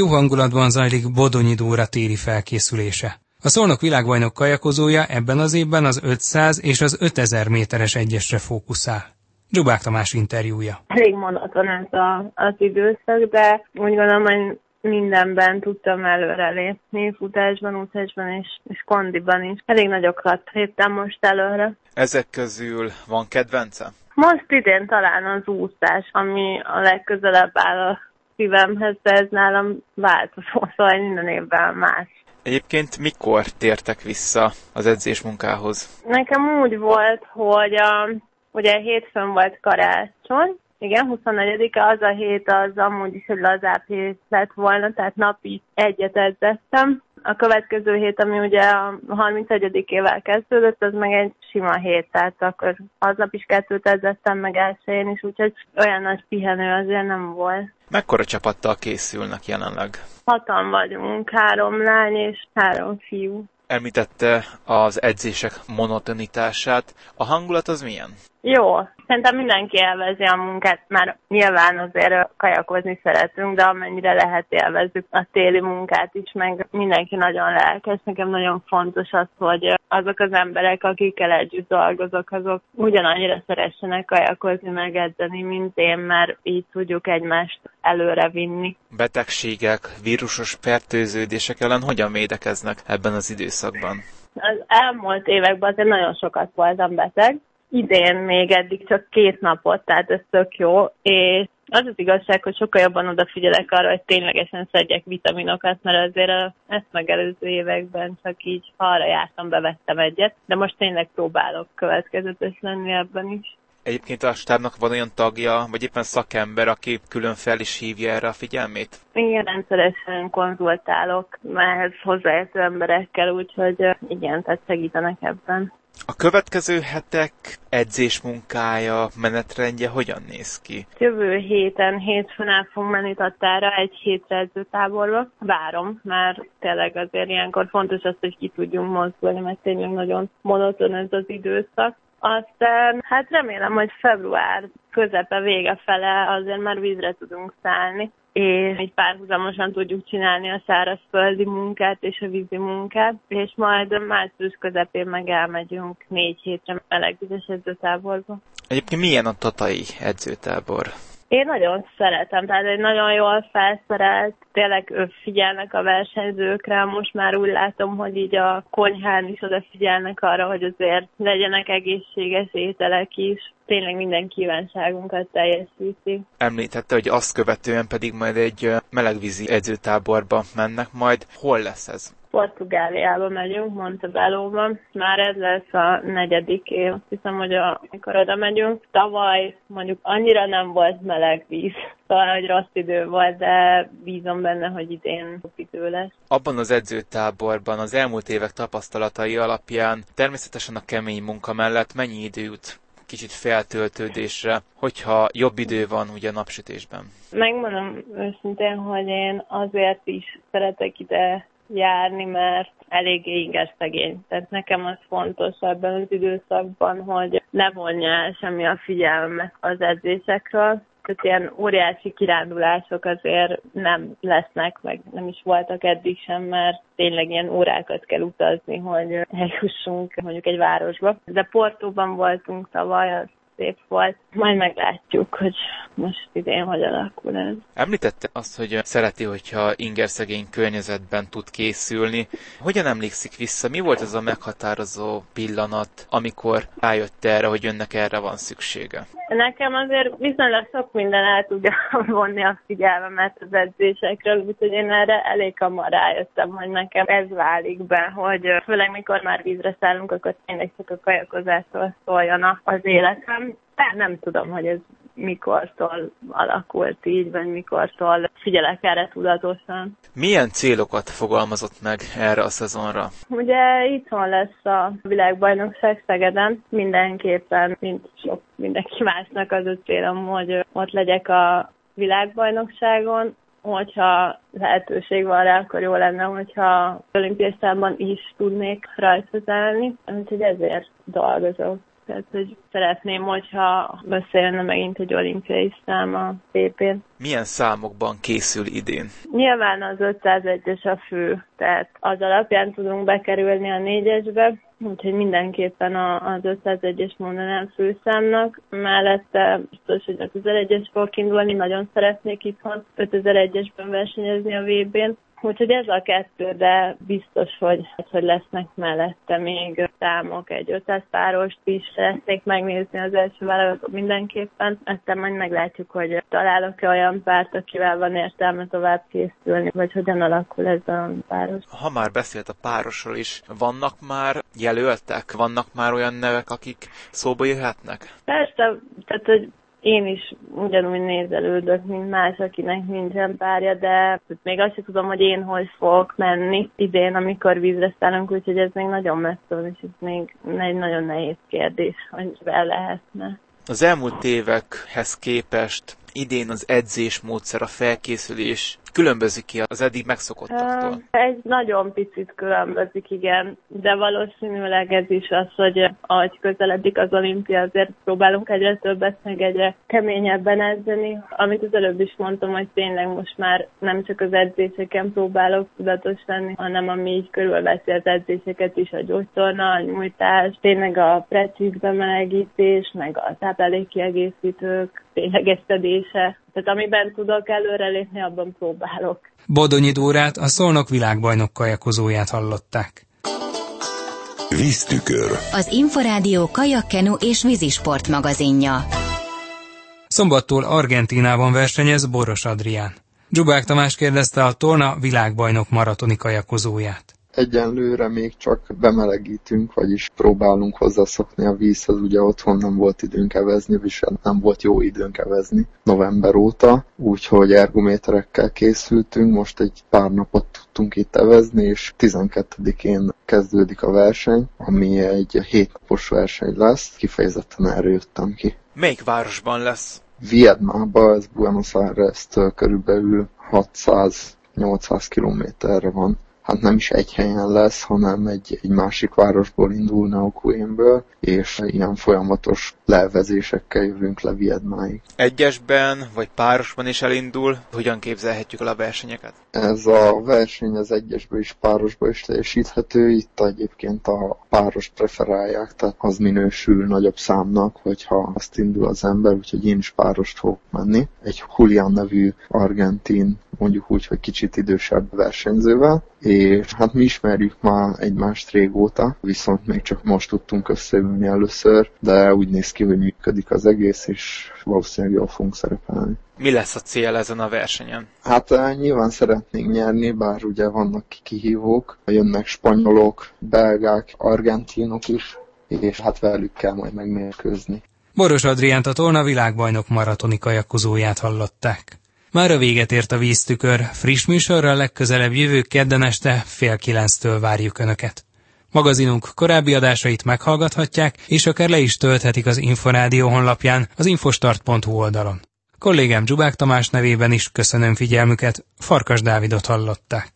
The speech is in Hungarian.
Jó hangulatban zajlik Bodonyi Dóra téli felkészülése. A Szolnok világbajnok kajakozója ebben az évben az 500 és az 5000 méteres egyesre fókuszál. Dzsubák Tamás interjúja. Elég monoton ez a, az időszak, de úgy gondolom, hogy mindenben tudtam előrelépni, futásban, útásban és, és kondiban is. Elég nagyokat léptem most előre. Ezek közül van kedvence? Most idén talán az úszás, ami a legközelebb áll a szívemhez, de ez nálam változó, szóval minden évben más. Egyébként mikor tértek vissza az edzés munkához? Nekem úgy volt, hogy a, ugye hétfőn volt karácsony, igen, 24-e az a hét az amúgy is egy lazább hét lett volna, tehát napi egyet edzettem. A következő hét, ami ugye a 31-ével kezdődött, az meg egy sima hét, tehát akkor aznap is kettőt edzettem, meg elsőjén is, úgyhogy olyan nagy pihenő azért nem volt. Mekkora csapattal készülnek jelenleg? Hatan vagyunk, három lány és három fiú. Említette az edzések monotonitását. A hangulat az milyen? Jó, szerintem mindenki élvezi a munkát, már nyilván azért kajakozni szeretünk, de amennyire lehet élvezzük a téli munkát is, meg mindenki nagyon lelkes. Nekem nagyon fontos az, hogy azok az emberek, akikkel együtt dolgozok, azok ugyanannyira szeressenek kajakozni, meg edzeni, mint én, mert így tudjuk egymást előre vinni. Betegségek, vírusos fertőződések ellen hogyan védekeznek ebben az időszakban? Az elmúlt években azért nagyon sokat voltam beteg, idén még eddig csak két napot, tehát ez tök jó, és az az igazság, hogy sokkal jobban odafigyelek arra, hogy ténylegesen szedjek vitaminokat, mert azért a, ezt megelőző években csak így, ha arra jártam, bevettem egyet, de most tényleg próbálok következetes lenni ebben is. Egyébként a stábnak van olyan tagja, vagy éppen szakember, aki külön fel is hívja erre a figyelmét? Igen, rendszeresen konzultálok ehhez hozzáértő emberekkel, úgyhogy igen, tehát segítenek ebben. A következő hetek edzés munkája, menetrendje hogyan néz ki? Jövő héten, hétfőn el fogunk menni Tatára egy hétre edzőtáborba. Várom, mert tényleg azért ilyenkor fontos az, hogy ki tudjunk mozdulni, mert tényleg nagyon monoton ez az időszak. Aztán hát remélem, hogy február közepe vége fele azért már vízre tudunk szállni és így párhuzamosan tudjuk csinálni a szárazföldi munkát és a vízi munkát, és majd március közepén meg elmegyünk négy hétre melegvizes edzőtáborba. Egyébként milyen a tatai edzőtábor? Én nagyon szeretem, tehát egy nagyon jól felszerelt, tényleg figyelnek a versenyzőkre, most már úgy látom, hogy így a konyhán is odafigyelnek arra, hogy azért legyenek egészséges ételek is, tényleg minden kívánságunkat teljesíti. Említette, hogy azt követően pedig majd egy melegvízi edzőtáborba mennek majd. Hol lesz ez? Portugáliába megyünk, Montebellóban. Már ez lesz a negyedik év. Hiszem, hogy amikor oda megyünk, tavaly mondjuk annyira nem volt meleg víz. Szóval, hogy rossz idő volt, de bízom benne, hogy idén idő lesz. Abban az edzőtáborban az elmúlt évek tapasztalatai alapján természetesen a kemény munka mellett mennyi idő jut kicsit feltöltődésre, hogyha jobb idő van ugye a napsütésben? Megmondom őszintén, hogy én azért is szeretek ide járni, mert eléggé inges szegény. Tehát nekem az fontos ebben az időszakban, hogy ne vonja el semmi a figyelmet az edzésekről. Tehát ilyen óriási kirándulások azért nem lesznek, meg nem is voltak eddig sem, mert tényleg ilyen órákat kell utazni, hogy eljussunk mondjuk egy városba. De Portóban voltunk tavaly, az szép volt. Majd meglátjuk, hogy most idén hogy alakul ez. Említette azt, hogy szereti, hogyha ingerszegény környezetben tud készülni. Hogyan emlékszik vissza? Mi volt ez a meghatározó pillanat, amikor rájött erre, hogy önnek erre van szüksége? Nekem azért viszonylag sok minden el tudja vonni a figyelmemet az edzésekről, úgyhogy én erre elég hamar rájöttem, hogy nekem ez válik be, hogy főleg mikor már vízre szállunk, akkor tényleg csak a kajakozástól szóljon az életem. De nem tudom, hogy ez mikortól alakult így, vagy mikortól figyelek erre tudatosan. Milyen célokat fogalmazott meg erre a szezonra? Ugye itthon lesz a világbajnokság Szegeden, mindenképpen, mint sok mindenki másnak az a célom, hogy ott legyek a világbajnokságon, hogyha lehetőség van rá, akkor jó lenne, hogyha olimpiai számban is tudnék rajta állni. Úgyhogy ezért dolgozok. Tehát, hogy szeretném, hogyha összejönne megint egy olimpiai szám a VP-n. Milyen számokban készül idén? Nyilván az 501-es a fő, tehát az alapján tudunk bekerülni a négyesbe, úgyhogy mindenképpen az 501-es mondanám főszámnak. Mellette biztos, hogy a 1001-es fog indulni, nagyon szeretnék itthon 5001-esben versenyezni a VB-n, Úgyhogy ez a kettő, de biztos, hogy, hogy lesznek mellette még számok, egy 500 párost is szeretnék megnézni az első válogatott mindenképpen. Aztán majd meglátjuk, hogy találok-e olyan párt, akivel van értelme tovább készülni, vagy hogyan alakul ez a páros. Ha már beszélt a párosról is, vannak már jelöltek? Vannak már olyan nevek, akik szóba jöhetnek? Persze, tehát hogy én is ugyanúgy nézelődök, mint más, akinek nincsen párja, de még azt sem tudom, hogy én hogy fogok menni idén, amikor vízre szállunk, úgyhogy ez még nagyon messze van, és ez még egy nagyon nehéz kérdés, hogy el lehetne. Az elmúlt évekhez képest idén az edzés módszer, a felkészülés különbözik ki az eddig megszokottaktól? Egy nagyon picit különbözik, igen, de valószínűleg ez is az, hogy ahogy közeledik az olimpia, azért próbálunk egyre többet, meg egyre keményebben edzeni. Amit az előbb is mondtam, hogy tényleg most már nem csak az edzéseken próbálok tudatos lenni, hanem ami így körülveszi az edzéseket is, a gyógytorna, a nyújtás, tényleg a precíz bemelegítés, meg a táplálékkiegészítők ténylegesztedése. Tehát amiben tudok előrelépni, abban próbálok. Bodonyi Dórát, a Szolnok világbajnok kajakozóját hallották. Víztükör. Az Inforádió kajakkenu és vízisport magazinja. Szombattól Argentinában versenyez Boros Adrián. Dzsubák Tamás kérdezte a torna világbajnok maratoni kajakozóját egyenlőre még csak bemelegítünk, vagyis próbálunk hozzászokni a vízhez, ugye otthon nem volt időnk evezni, vagyis nem volt jó időnk evezni november óta, úgyhogy ergométerekkel készültünk, most egy pár napot tudtunk itt evezni, és 12-én kezdődik a verseny, ami egy hétnapos verseny lesz, kifejezetten erre jöttem ki. Melyik városban lesz? Vietnámban, ez Buenos Aires-től körülbelül 600-800 kilométerre van hát nem is egy helyen lesz, hanem egy, egy másik városból indulna a Queenből, és ilyen folyamatos levezésekkel jövünk le Vietnáig. Egyesben vagy párosban is elindul, hogyan képzelhetjük el a versenyeket? Ez a verseny az egyesbe is párosba is teljesíthető, itt egyébként a páros preferálják, tehát az minősül nagyobb számnak, hogyha azt indul az ember, úgyhogy én is párost fogok menni. Egy Julian nevű argentin mondjuk úgy, hogy kicsit idősebb versenyzővel, és hát mi ismerjük már egymást régóta, viszont még csak most tudtunk összeülni először, de úgy néz ki, hogy működik az egész, és valószínűleg jól fogunk szerepelni. Mi lesz a cél ezen a versenyen? Hát eh, nyilván szeretnénk nyerni, bár ugye vannak kihívók, jönnek spanyolok, belgák, argentinok is, és hát velük kell majd megmérkőzni. Boros Adriánt a torna világbajnok maratoni kajakozóját hallották. Már a véget ért a víztükör, friss műsorral legközelebb jövő kedden este fél kilenctől várjuk Önöket. Magazinunk korábbi adásait meghallgathatják, és akár le is tölthetik az Inforádió honlapján, az infostart.hu oldalon. Kollégám Dzsubák Tamás nevében is köszönöm figyelmüket, Farkas Dávidot hallották.